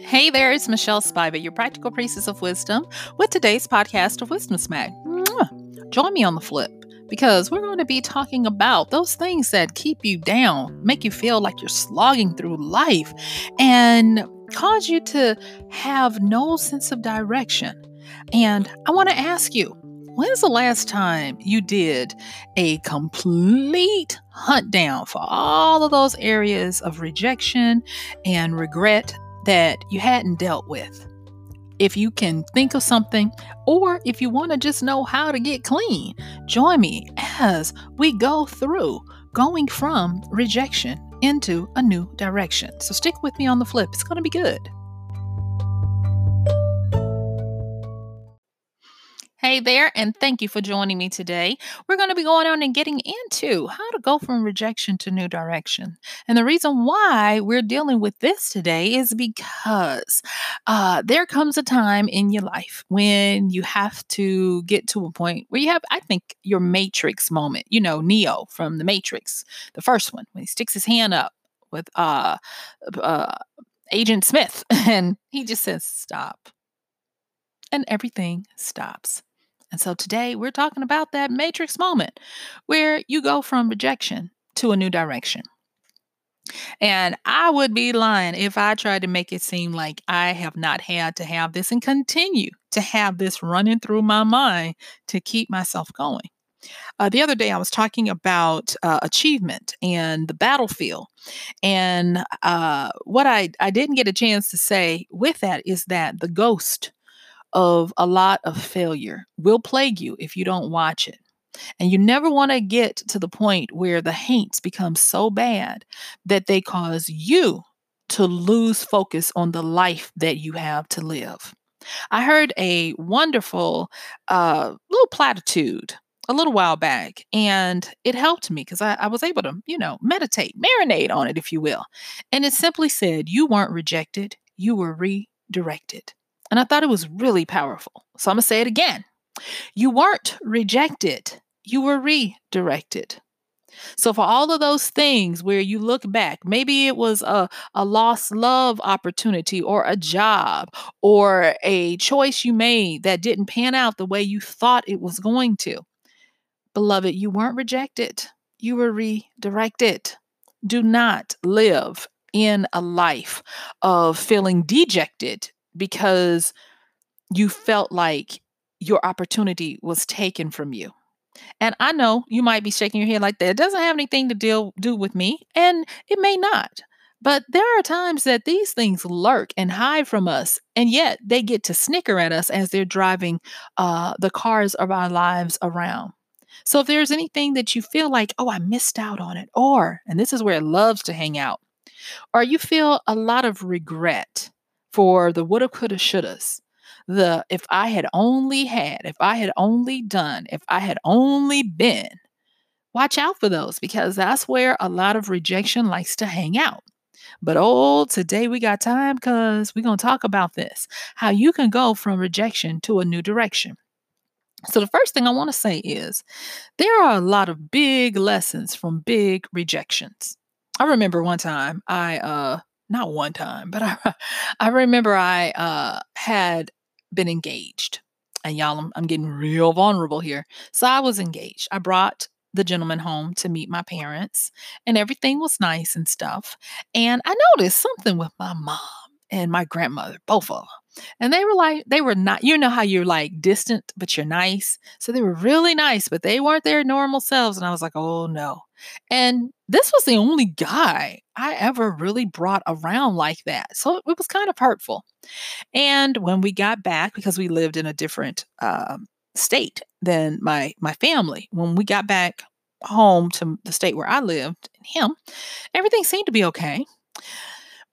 Hey there, it's Michelle Spiva, your practical priestess of wisdom, with today's podcast of Wisdom Smack. Mwah. Join me on the flip because we're going to be talking about those things that keep you down, make you feel like you're slogging through life, and cause you to have no sense of direction. And I want to ask you, when's the last time you did a complete hunt down for all of those areas of rejection and regret that you hadn't dealt with? If you can think of something, or if you want to just know how to get clean, join me as we go through going from rejection into a new direction. So stick with me on the flip, it's going to be good. Hey there, and thank you for joining me today. We're going to be going on and getting into how to go from rejection to new direction. And the reason why we're dealing with this today is because uh, there comes a time in your life when you have to get to a point where you have, I think, your matrix moment. You know, Neo from the Matrix, the first one, when he sticks his hand up with uh, uh, Agent Smith and he just says, Stop. And everything stops. And so today we're talking about that matrix moment where you go from rejection to a new direction. And I would be lying if I tried to make it seem like I have not had to have this and continue to have this running through my mind to keep myself going. Uh, the other day, I was talking about uh, achievement and the battlefield. And uh, what I, I didn't get a chance to say with that is that the ghost of a lot of failure will plague you if you don't watch it. And you never want to get to the point where the haints become so bad that they cause you to lose focus on the life that you have to live. I heard a wonderful uh, little platitude a little while back, and it helped me because I, I was able to, you know, meditate, marinate on it, if you will. And it simply said, You weren't rejected, you were redirected. And I thought it was really powerful. So I'm going to say it again. You weren't rejected, you were redirected. So, for all of those things where you look back, maybe it was a, a lost love opportunity or a job or a choice you made that didn't pan out the way you thought it was going to. Beloved, you weren't rejected, you were redirected. Do not live in a life of feeling dejected because you felt like your opportunity was taken from you. And I know you might be shaking your head like that. It doesn't have anything to deal do with me, and it may not. But there are times that these things lurk and hide from us, and yet they get to snicker at us as they're driving uh, the cars of our lives around. So if there's anything that you feel like, oh, I missed out on it, or, and this is where it loves to hang out, or you feel a lot of regret for the woulda, coulda, shouldas. The if I had only had, if I had only done, if I had only been. Watch out for those because that's where a lot of rejection likes to hang out. But oh, today we got time because we're going to talk about this how you can go from rejection to a new direction. So, the first thing I want to say is there are a lot of big lessons from big rejections. I remember one time I uh, not one time, but I I remember I uh, had been engaged. And y'all, I'm, I'm getting real vulnerable here. So I was engaged. I brought the gentleman home to meet my parents, and everything was nice and stuff. And I noticed something with my mom and my grandmother, both of them. And they were like, they were not, you know how you're like distant, but you're nice. So they were really nice, but they weren't their normal selves. And I was like, oh no. And this was the only guy I ever really brought around like that. So it was kind of hurtful. And when we got back, because we lived in a different um, state than my my family, when we got back home to the state where I lived him, everything seemed to be okay.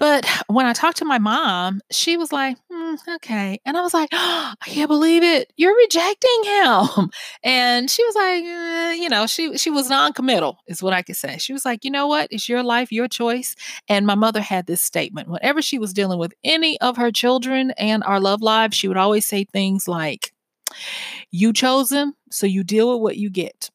But when I talked to my mom, she was like, mm, okay. And I was like, oh, I can't believe it. You're rejecting him. And she was like, eh, you know, she she was non-committal, is what I could say. She was like, you know what? It's your life, your choice. And my mother had this statement. Whenever she was dealing with any of her children and our love lives, she would always say things like, You chose him, so you deal with what you get.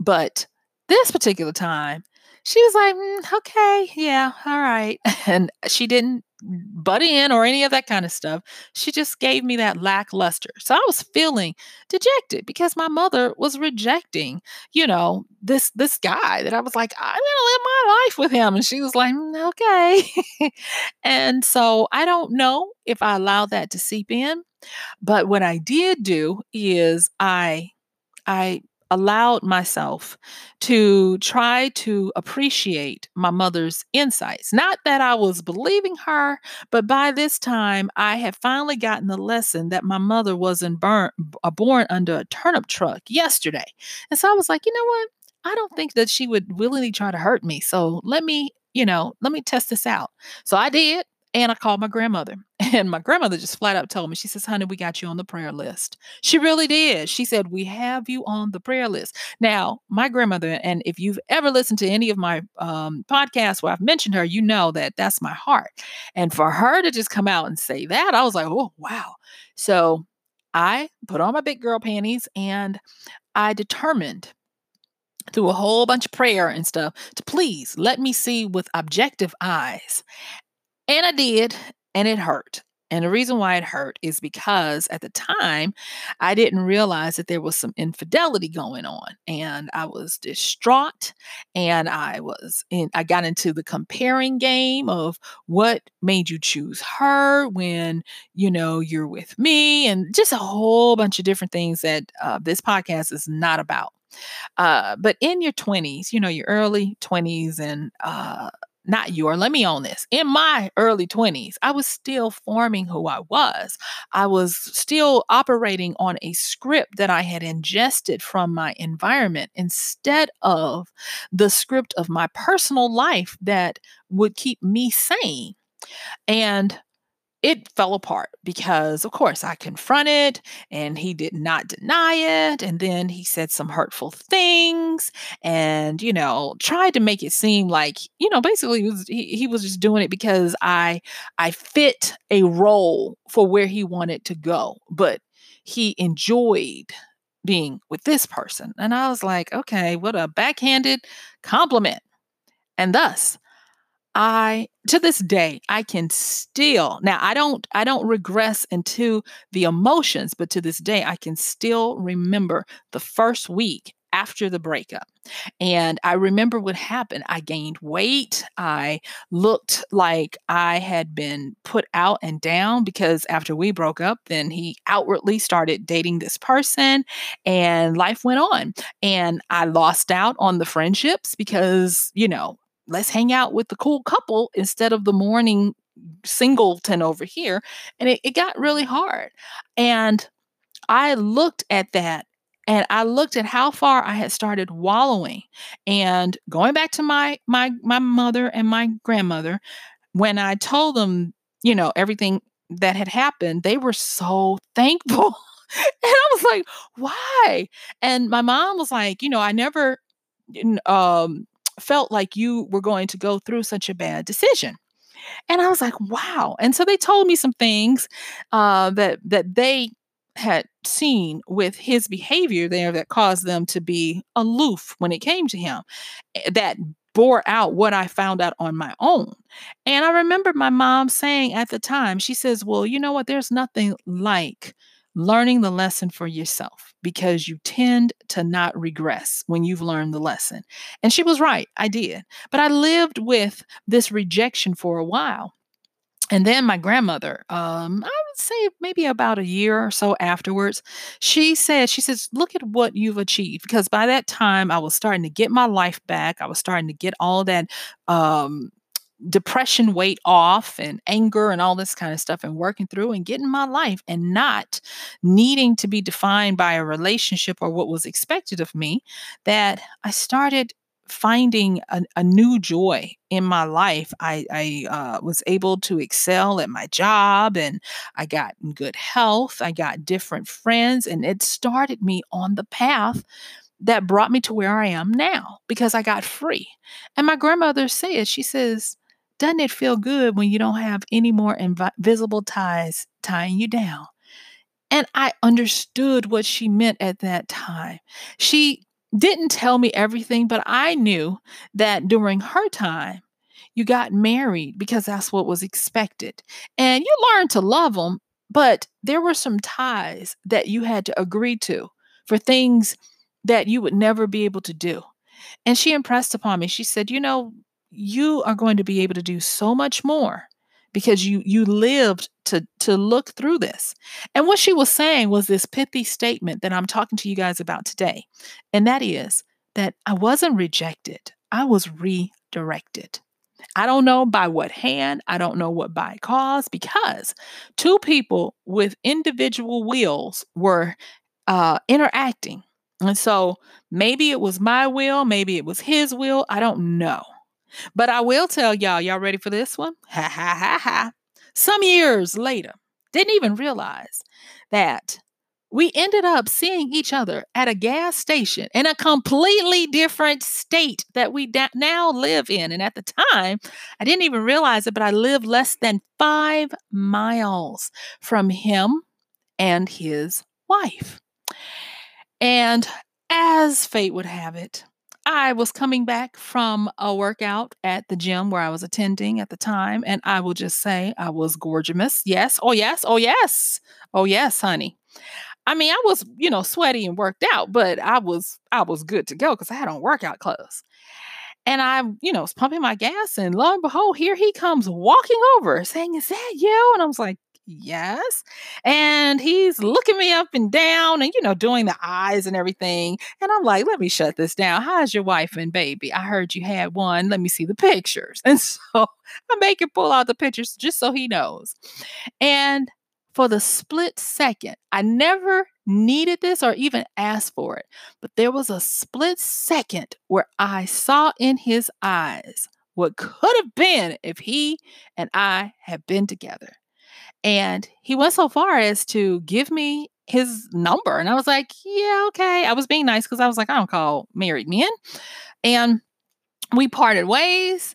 But this particular time, she was like, mm, okay, yeah, all right. And she didn't butt in or any of that kind of stuff. She just gave me that lackluster. So I was feeling dejected because my mother was rejecting, you know, this this guy that I was like, I'm gonna live my life with him. And she was like, mm, okay. and so I don't know if I allowed that to seep in. But what I did do is I I allowed myself to try to appreciate my mother's insights. Not that I was believing her, but by this time I had finally gotten the lesson that my mother wasn't burn, uh, born under a turnip truck yesterday. And so I was like, you know what? I don't think that she would willingly try to hurt me. So let me, you know, let me test this out. So I did. And I called my grandmother. And my grandmother just flat out told me, she says, honey, we got you on the prayer list. She really did. She said, we have you on the prayer list. Now, my grandmother, and if you've ever listened to any of my um, podcasts where I've mentioned her, you know that that's my heart. And for her to just come out and say that, I was like, oh, wow. So I put on my big girl panties and I determined through a whole bunch of prayer and stuff to please let me see with objective eyes and I did, and it hurt. And the reason why it hurt is because at the time, I didn't realize that there was some infidelity going on. And I was distraught. And I was in, I got into the comparing game of what made you choose her when, you know, you're with me, and just a whole bunch of different things that uh, this podcast is not about. Uh, but in your 20s, you know, your early 20s and uh, not your, let me own this. In my early 20s, I was still forming who I was. I was still operating on a script that I had ingested from my environment instead of the script of my personal life that would keep me sane. And it fell apart because, of course, I confronted and he did not deny it. And then he said some hurtful things and, you know, tried to make it seem like, you know, basically he was, he, he was just doing it because I I fit a role for where he wanted to go. But he enjoyed being with this person. And I was like, okay, what a backhanded compliment. And thus, I to this day I can still now I don't I don't regress into the emotions but to this day I can still remember the first week after the breakup. And I remember what happened. I gained weight. I looked like I had been put out and down because after we broke up, then he outwardly started dating this person and life went on. And I lost out on the friendships because, you know, let's hang out with the cool couple instead of the mourning singleton over here. And it, it got really hard. And I looked at that and I looked at how far I had started wallowing and going back to my my my mother and my grandmother when I told them, you know, everything that had happened, they were so thankful. and I was like, "Why?" And my mom was like, "You know, I never um felt like you were going to go through such a bad decision. And I was like, wow. And so they told me some things uh, that that they had seen with his behavior there that caused them to be aloof when it came to him. Eh, that bore out what I found out on my own. And I remember my mom saying at the time, she says, Well, you know what? There's nothing like learning the lesson for yourself because you tend to not regress when you've learned the lesson. And she was right, I did. But I lived with this rejection for a while. And then my grandmother, um, I would say maybe about a year or so afterwards, she said, she says, look at what you've achieved. Because by that time I was starting to get my life back. I was starting to get all that um depression weight off and anger and all this kind of stuff and working through and getting my life and not needing to be defined by a relationship or what was expected of me that I started finding a, a new joy in my life. I, I uh, was able to excel at my job and I got good health. I got different friends, and it started me on the path that brought me to where I am now because I got free. And my grandmother said, she says, doesn't it feel good when you don't have any more invisible ties tying you down? And I understood what she meant at that time. She didn't tell me everything, but I knew that during her time, you got married because that's what was expected. And you learned to love them, but there were some ties that you had to agree to for things that you would never be able to do. And she impressed upon me, she said, You know, you are going to be able to do so much more because you you lived to to look through this. And what she was saying was this pithy statement that I'm talking to you guys about today. And that is that I wasn't rejected. I was redirected. I don't know by what hand, I don't know what by cause, because two people with individual wills were uh, interacting. And so maybe it was my will, maybe it was his will, I don't know. But I will tell y'all, y'all ready for this one? Ha ha ha ha. Some years later, didn't even realize that we ended up seeing each other at a gas station in a completely different state that we da- now live in. And at the time, I didn't even realize it, but I lived less than five miles from him and his wife. And as fate would have it, I was coming back from a workout at the gym where I was attending at the time, and I will just say I was gorgeous. Yes. Oh, yes. Oh, yes. Oh, yes, honey. I mean, I was, you know, sweaty and worked out, but I was I was good to go because I had on workout clothes. And I, you know, was pumping my gas, and lo and behold, here he comes walking over saying, Is that you? And I was like, yes. And he's looking me up and down and, you know, doing the eyes and everything. And I'm like, let me shut this down. How's your wife and baby? I heard you had one. Let me see the pictures. And so I make him pull out the pictures just so he knows. And for the split second, I never needed this or even asked for it, but there was a split second where I saw in his eyes what could have been if he and I had been together. And he went so far as to give me his number. And I was like, yeah, okay. I was being nice because I was like, I don't call married men. And we parted ways.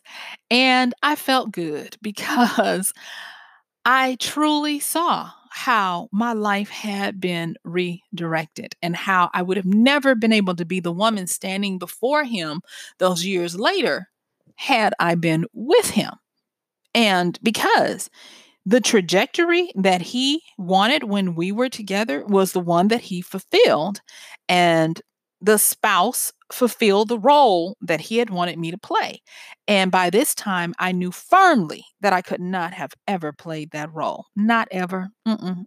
And I felt good because I truly saw how my life had been redirected and how I would have never been able to be the woman standing before him those years later had I been with him. And because the trajectory that he wanted when we were together was the one that he fulfilled. And the spouse fulfilled the role that he had wanted me to play. And by this time, I knew firmly that I could not have ever played that role. Not ever.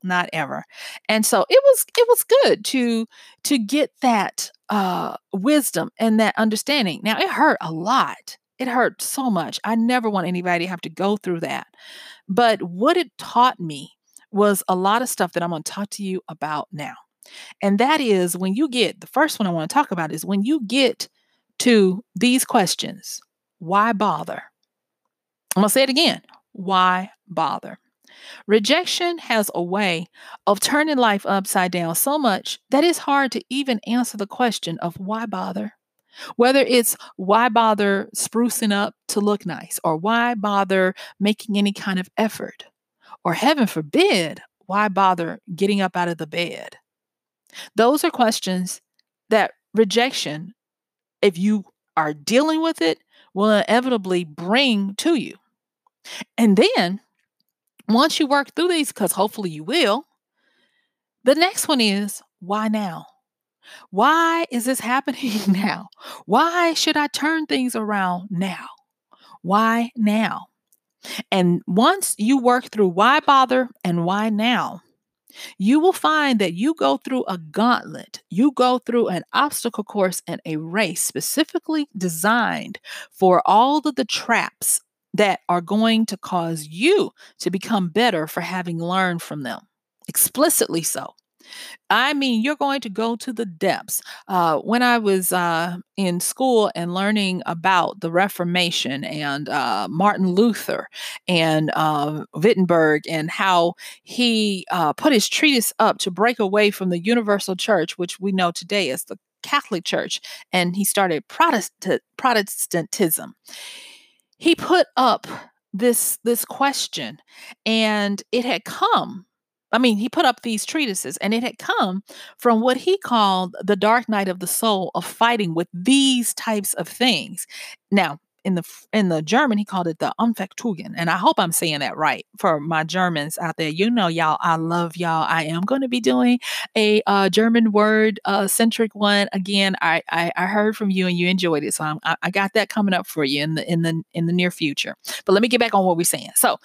not ever. And so it was it was good to to get that uh wisdom and that understanding. Now it hurt a lot. It hurt so much. I never want anybody to have to go through that. But what it taught me was a lot of stuff that I'm going to talk to you about now. And that is when you get the first one I want to talk about is when you get to these questions why bother? I'm going to say it again. Why bother? Rejection has a way of turning life upside down so much that it's hard to even answer the question of why bother? Whether it's why bother sprucing up to look nice, or why bother making any kind of effort, or heaven forbid, why bother getting up out of the bed? Those are questions that rejection, if you are dealing with it, will inevitably bring to you. And then once you work through these, because hopefully you will, the next one is why now? Why is this happening now? Why should I turn things around now? Why now? And once you work through why bother and why now, you will find that you go through a gauntlet. You go through an obstacle course and a race specifically designed for all of the traps that are going to cause you to become better for having learned from them, explicitly so. I mean, you're going to go to the depths. Uh, when I was uh, in school and learning about the Reformation and uh, Martin Luther and uh, Wittenberg and how he uh, put his treatise up to break away from the universal church, which we know today as the Catholic Church, and he started Protestant, Protestantism. He put up this this question, and it had come I mean, he put up these treatises, and it had come from what he called the dark night of the soul of fighting with these types of things. Now, in the in the German, he called it the Umfechtungen, and I hope I'm saying that right for my Germans out there. You know, y'all, I love y'all. I am going to be doing a uh, German word uh, centric one again. I, I, I heard from you and you enjoyed it, so I'm, I, I got that coming up for you in the in the in the near future. But let me get back on what we're saying. So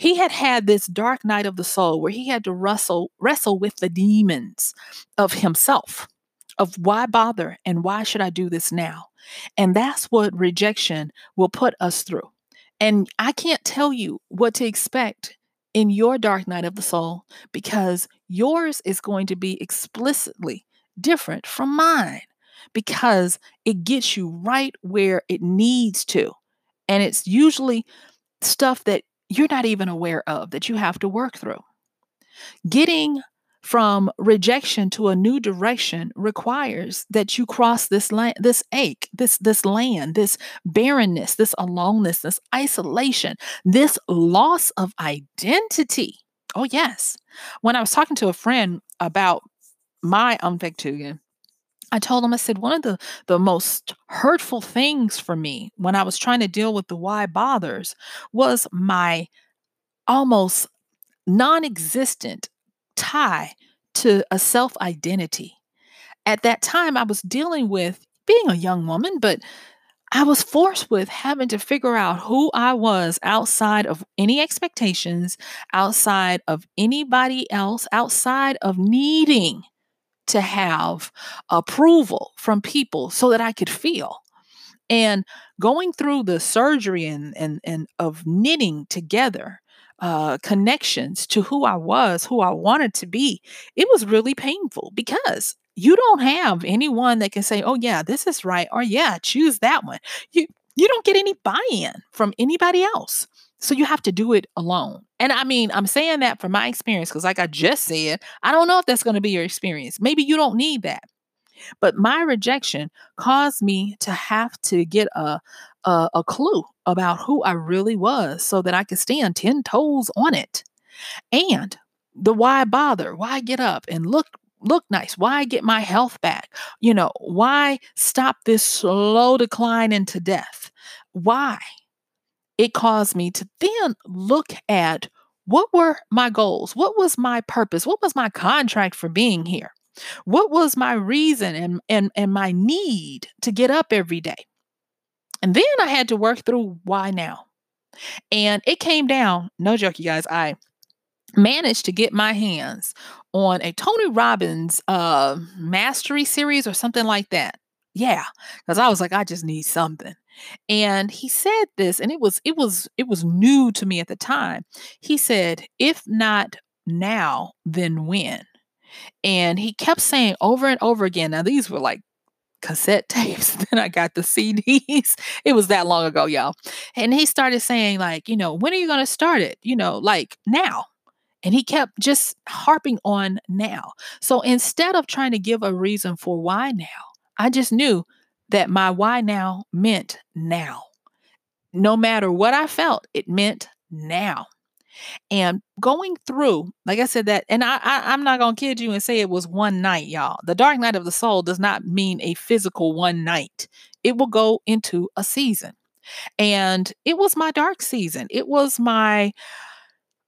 he had had this dark night of the soul where he had to wrestle wrestle with the demons of himself of why bother and why should I do this now? And that's what rejection will put us through. And I can't tell you what to expect in your dark night of the soul because yours is going to be explicitly different from mine because it gets you right where it needs to. And it's usually stuff that you're not even aware of that you have to work through. Getting from rejection to a new direction requires that you cross this land, this ache, this this land, this barrenness, this aloneness, this isolation, this loss of identity. Oh yes. When I was talking to a friend about my Umfechtungen, I told him, I said, one of the, the most hurtful things for me when I was trying to deal with the why bothers was my almost non existent tie to a self identity. At that time, I was dealing with being a young woman, but I was forced with having to figure out who I was outside of any expectations, outside of anybody else, outside of needing to have approval from people so that I could feel. And going through the surgery and, and, and of knitting together uh, connections to who I was, who I wanted to be, it was really painful because you don't have anyone that can say, "Oh yeah, this is right," or "Yeah, choose that one." You you don't get any buy-in from anybody else. So you have to do it alone. And I mean, I'm saying that from my experience because, like I just said, I don't know if that's going to be your experience. Maybe you don't need that. But my rejection caused me to have to get a, a, a clue about who I really was so that I could stand 10 toes on it. And the why bother? Why get up and look look nice? Why get my health back? You know, why stop this slow decline into death? Why? It caused me to then look at what were my goals? What was my purpose? What was my contract for being here? What was my reason and, and, and my need to get up every day? And then I had to work through why now. And it came down, no joke, you guys, I managed to get my hands on a Tony Robbins uh, mastery series or something like that. Yeah, because I was like, I just need something. And he said this, and it was it was it was new to me at the time. He said, if not now, then when? And he kept saying over and over again. Now, these were like cassette tapes. then I got the CDs. It was that long ago, y'all. And he started saying, like, you know, when are you going to start it? You know, like now. And he kept just harping on now. So instead of trying to give a reason for why now, I just knew that my why now meant now. No matter what I felt, it meant now. And going through, like I said, that, and I, I am not gonna kid you and say it was one night, y'all. The dark night of the soul does not mean a physical one night. It will go into a season. And it was my dark season. It was my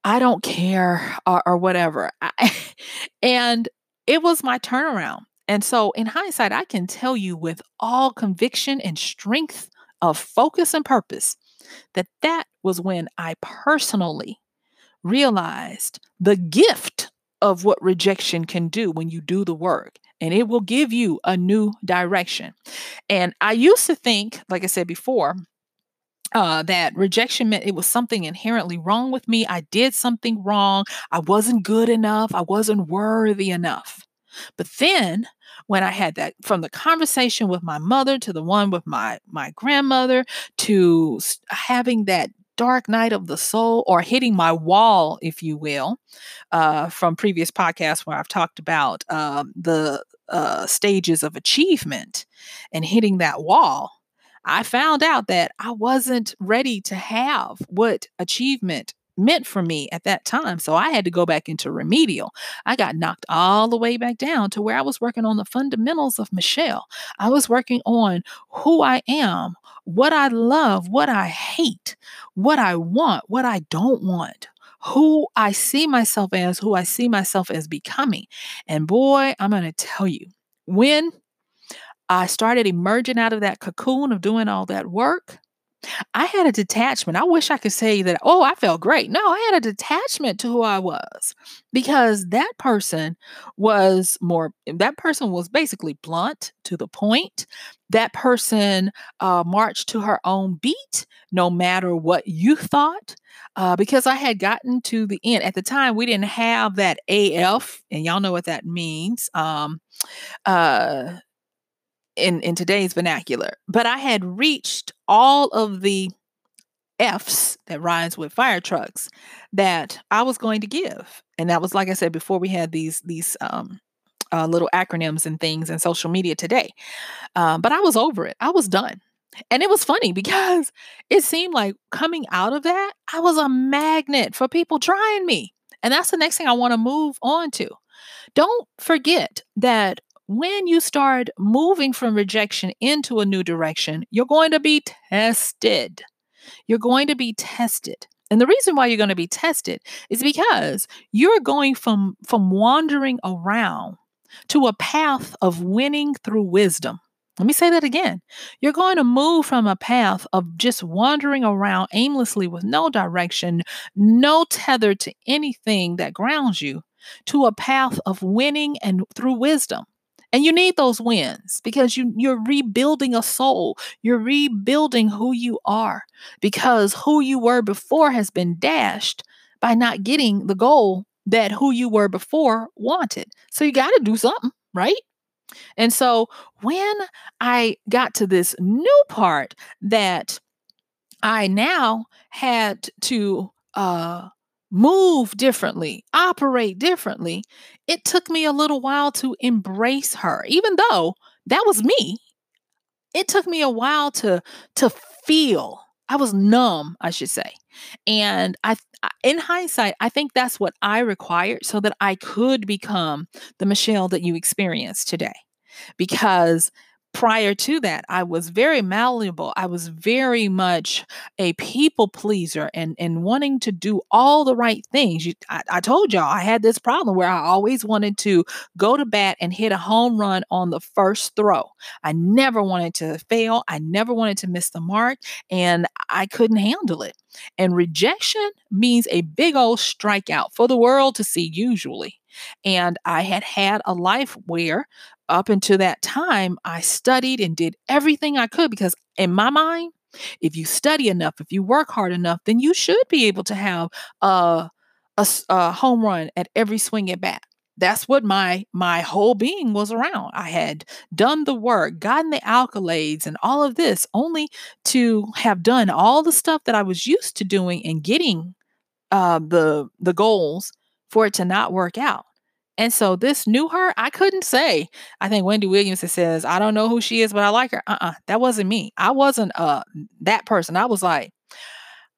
I don't care or, or whatever. I, and it was my turnaround. And so, in hindsight, I can tell you with all conviction and strength of focus and purpose that that was when I personally realized the gift of what rejection can do when you do the work and it will give you a new direction. And I used to think, like I said before, uh, that rejection meant it was something inherently wrong with me. I did something wrong. I wasn't good enough. I wasn't worthy enough. But then when I had that from the conversation with my mother to the one with my my grandmother to having that dark night of the soul or hitting my wall, if you will, uh, from previous podcasts where I've talked about um, the uh, stages of achievement and hitting that wall. I found out that I wasn't ready to have what achievement meant for me at that time. So I had to go back into remedial. I got knocked all the way back down to where I was working on the fundamentals of Michelle. I was working on who I am, what I love, what I hate, what I want, what I don't want. Who I see myself as, who I see myself as becoming. And boy, I'm going to tell you, when I started emerging out of that cocoon of doing all that work, I had a detachment. I wish I could say that, oh, I felt great. No, I had a detachment to who I was because that person was more, that person was basically blunt to the point. That person uh, marched to her own beat, no matter what you thought, uh, because I had gotten to the end. At the time, we didn't have that AF, and y'all know what that means. Um, uh, in in today's vernacular but i had reached all of the f's that rhymes with fire trucks that i was going to give. And that was like i said before we had these these um uh, little acronyms and things in social media today. Um, but i was over it. I was done. And it was funny because it seemed like coming out of that i was a magnet for people trying me. And that's the next thing i want to move on to. Don't forget that when you start moving from rejection into a new direction, you're going to be tested. You're going to be tested. And the reason why you're going to be tested is because you're going from, from wandering around to a path of winning through wisdom. Let me say that again. You're going to move from a path of just wandering around aimlessly with no direction, no tether to anything that grounds you, to a path of winning and through wisdom. And you need those wins because you, you're rebuilding a soul. You're rebuilding who you are because who you were before has been dashed by not getting the goal that who you were before wanted. So you got to do something, right? And so when I got to this new part that I now had to uh move differently, operate differently, it took me a little while to embrace her. Even though that was me, it took me a while to to feel. I was numb, I should say. And I in hindsight, I think that's what I required so that I could become the Michelle that you experience today. Because prior to that, I was very malleable. I was very much a people pleaser and, and wanting to do all the right things. You, I, I told y'all I had this problem where I always wanted to go to bat and hit a home run on the first throw. I never wanted to fail. I never wanted to miss the mark, and I couldn't handle it. And rejection means a big old strikeout for the world to see, usually. And I had had a life where up until that time, I studied and did everything I could because, in my mind, if you study enough, if you work hard enough, then you should be able to have a, a, a home run at every swing at bat. That's what my my whole being was around. I had done the work, gotten the accolades, and all of this, only to have done all the stuff that I was used to doing and getting uh, the the goals for it to not work out. And so this new her, I couldn't say. I think Wendy Williams says, I don't know who she is, but I like her. Uh-uh. That wasn't me. I wasn't uh that person. I was like,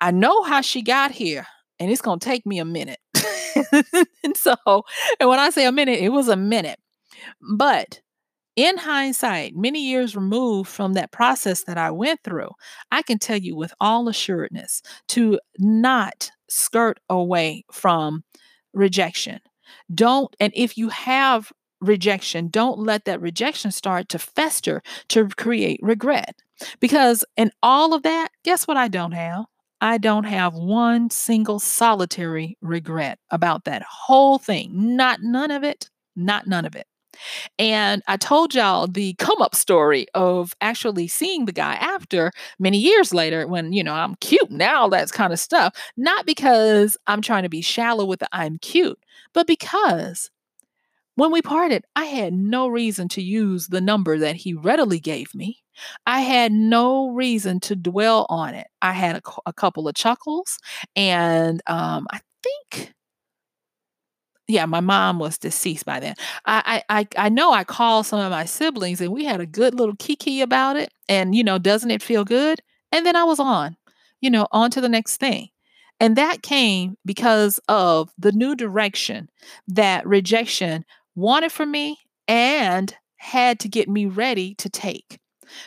I know how she got here, and it's gonna take me a minute. and so, and when I say a minute, it was a minute. But in hindsight, many years removed from that process that I went through, I can tell you with all assuredness to not skirt away from rejection don't, and if you have rejection, don't let that rejection start to fester to create regret. Because in all of that, guess what I don't have? I don't have one single solitary regret about that whole thing. Not none of it. Not none of it. And I told y'all the come up story of actually seeing the guy after many years later when, you know, I'm cute now, that's kind of stuff. Not because I'm trying to be shallow with the I'm cute, but because when we parted, I had no reason to use the number that he readily gave me. I had no reason to dwell on it. I had a, a couple of chuckles, and um, I think yeah, my mom was deceased by then. I, I I I know I called some of my siblings and we had a good little kiki about it. And you know, doesn't it feel good? And then I was on, you know, on to the next thing. And that came because of the new direction that rejection wanted for me and had to get me ready to take.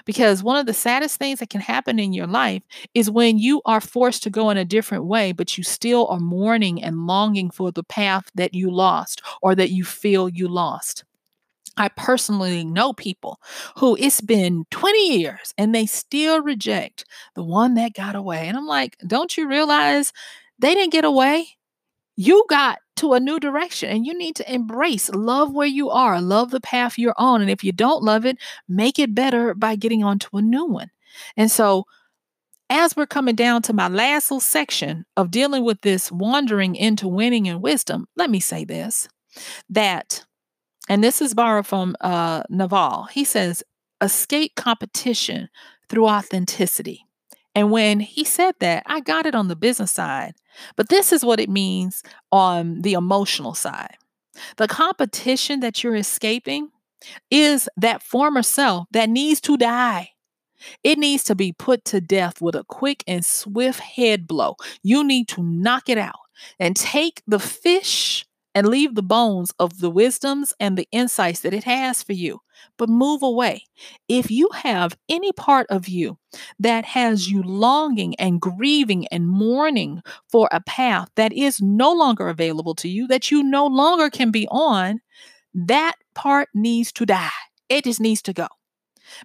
Because one of the saddest things that can happen in your life is when you are forced to go in a different way, but you still are mourning and longing for the path that you lost or that you feel you lost. I personally know people who it's been 20 years and they still reject the one that got away. And I'm like, don't you realize they didn't get away? You got to a new direction and you need to embrace love where you are love the path you're on and if you don't love it make it better by getting onto a new one and so as we're coming down to my last little section of dealing with this wandering into winning and wisdom let me say this that and this is borrowed from uh, naval he says escape competition through authenticity and when he said that, I got it on the business side. But this is what it means on the emotional side. The competition that you're escaping is that former self that needs to die. It needs to be put to death with a quick and swift head blow. You need to knock it out and take the fish and leave the bones of the wisdoms and the insights that it has for you. But move away. If you have any part of you that has you longing and grieving and mourning for a path that is no longer available to you, that you no longer can be on, that part needs to die. It just needs to go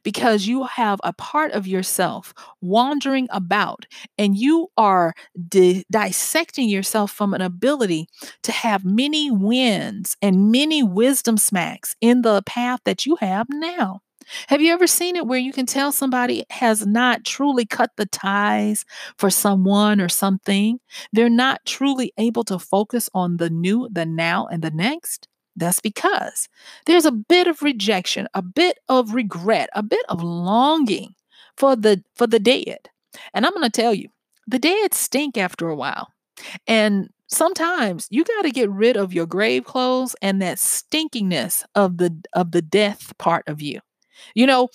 because you have a part of yourself wandering about and you are di- dissecting yourself from an ability to have many wins and many wisdom smacks in the path that you have now. Have you ever seen it where you can tell somebody has not truly cut the ties for someone or something? They're not truly able to focus on the new, the now, and the next? That's because there's a bit of rejection, a bit of regret, a bit of longing for the for the dead. And I'm going to tell you, the dead stink after a while. And sometimes you got to get rid of your grave clothes and that stinkiness of the of the death part of you. You know,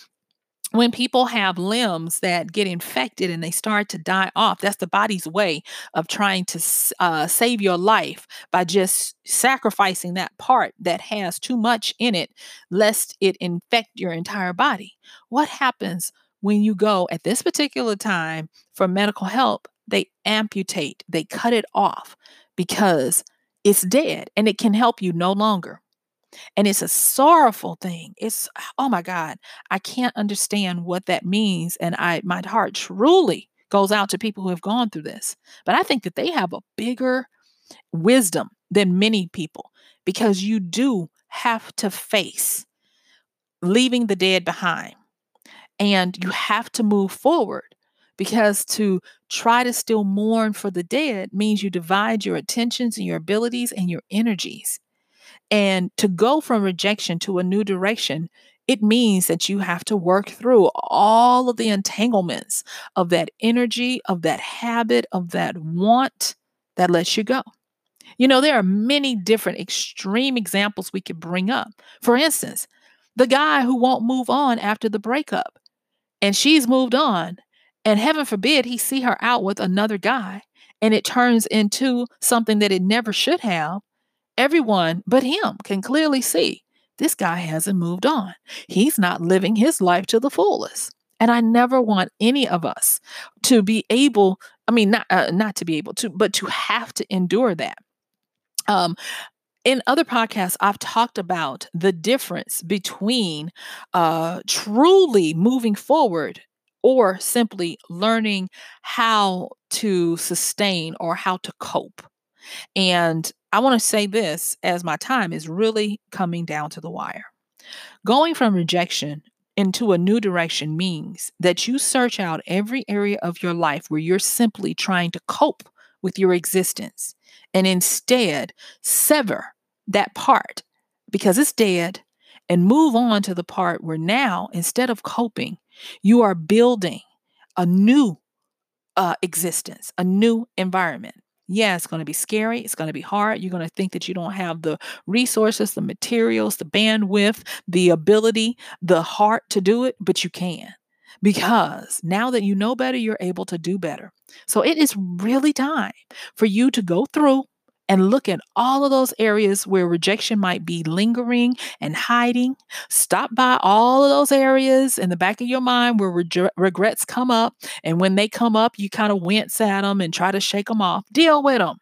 when people have limbs that get infected and they start to die off, that's the body's way of trying to uh, save your life by just sacrificing that part that has too much in it, lest it infect your entire body. What happens when you go at this particular time for medical help? They amputate, they cut it off because it's dead and it can help you no longer. And it's a sorrowful thing. It's oh my God, I can't understand what that means. And I my heart truly goes out to people who have gone through this. But I think that they have a bigger wisdom than many people because you do have to face leaving the dead behind. And you have to move forward because to try to still mourn for the dead means you divide your attentions and your abilities and your energies. And to go from rejection to a new direction, it means that you have to work through all of the entanglements of that energy, of that habit, of that want that lets you go. You know, there are many different extreme examples we could bring up. For instance, the guy who won't move on after the breakup and she's moved on, and heaven forbid he see her out with another guy and it turns into something that it never should have Everyone but him can clearly see this guy hasn't moved on. He's not living his life to the fullest. And I never want any of us to be able, I mean, not, uh, not to be able to, but to have to endure that. Um, in other podcasts, I've talked about the difference between uh, truly moving forward or simply learning how to sustain or how to cope. And I want to say this as my time is really coming down to the wire. Going from rejection into a new direction means that you search out every area of your life where you're simply trying to cope with your existence and instead sever that part because it's dead and move on to the part where now, instead of coping, you are building a new uh, existence, a new environment. Yeah, it's going to be scary. It's going to be hard. You're going to think that you don't have the resources, the materials, the bandwidth, the ability, the heart to do it, but you can. Because now that you know better, you're able to do better. So it is really time for you to go through and look at all of those areas where rejection might be lingering and hiding. Stop by all of those areas in the back of your mind where regrets come up. And when they come up, you kind of wince at them and try to shake them off. Deal with them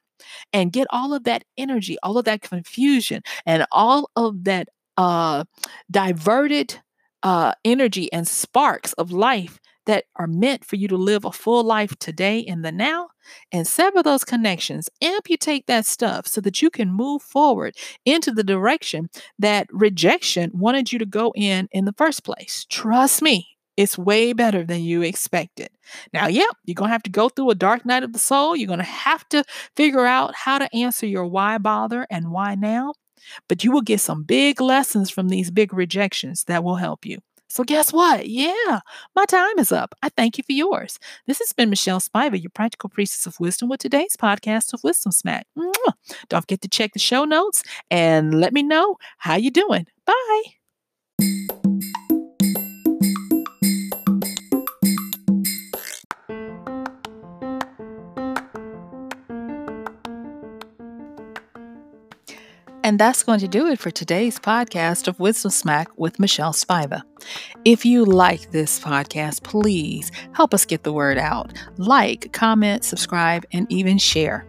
and get all of that energy, all of that confusion, and all of that uh, diverted uh, energy and sparks of life that are meant for you to live a full life today in the now and sever those connections, amputate that stuff so that you can move forward into the direction that rejection wanted you to go in in the first place. Trust me, it's way better than you expected. Now, yeah, you're going to have to go through a dark night of the soul. You're going to have to figure out how to answer your why bother and why now. But you will get some big lessons from these big rejections that will help you. So, guess what? Yeah, my time is up. I thank you for yours. This has been Michelle Spiva, your practical priestess of wisdom, with today's podcast of Wisdom Smack. Mwah. Don't forget to check the show notes and let me know how you're doing. Bye. And that's going to do it for today's podcast of Wisdom Smack with Michelle Spiva. If you like this podcast, please help us get the word out. Like, comment, subscribe, and even share.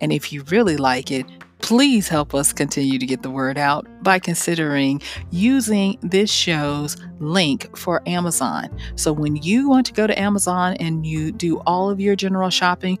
And if you really like it, please help us continue to get the word out by considering using this show's link for Amazon. So when you want to go to Amazon and you do all of your general shopping,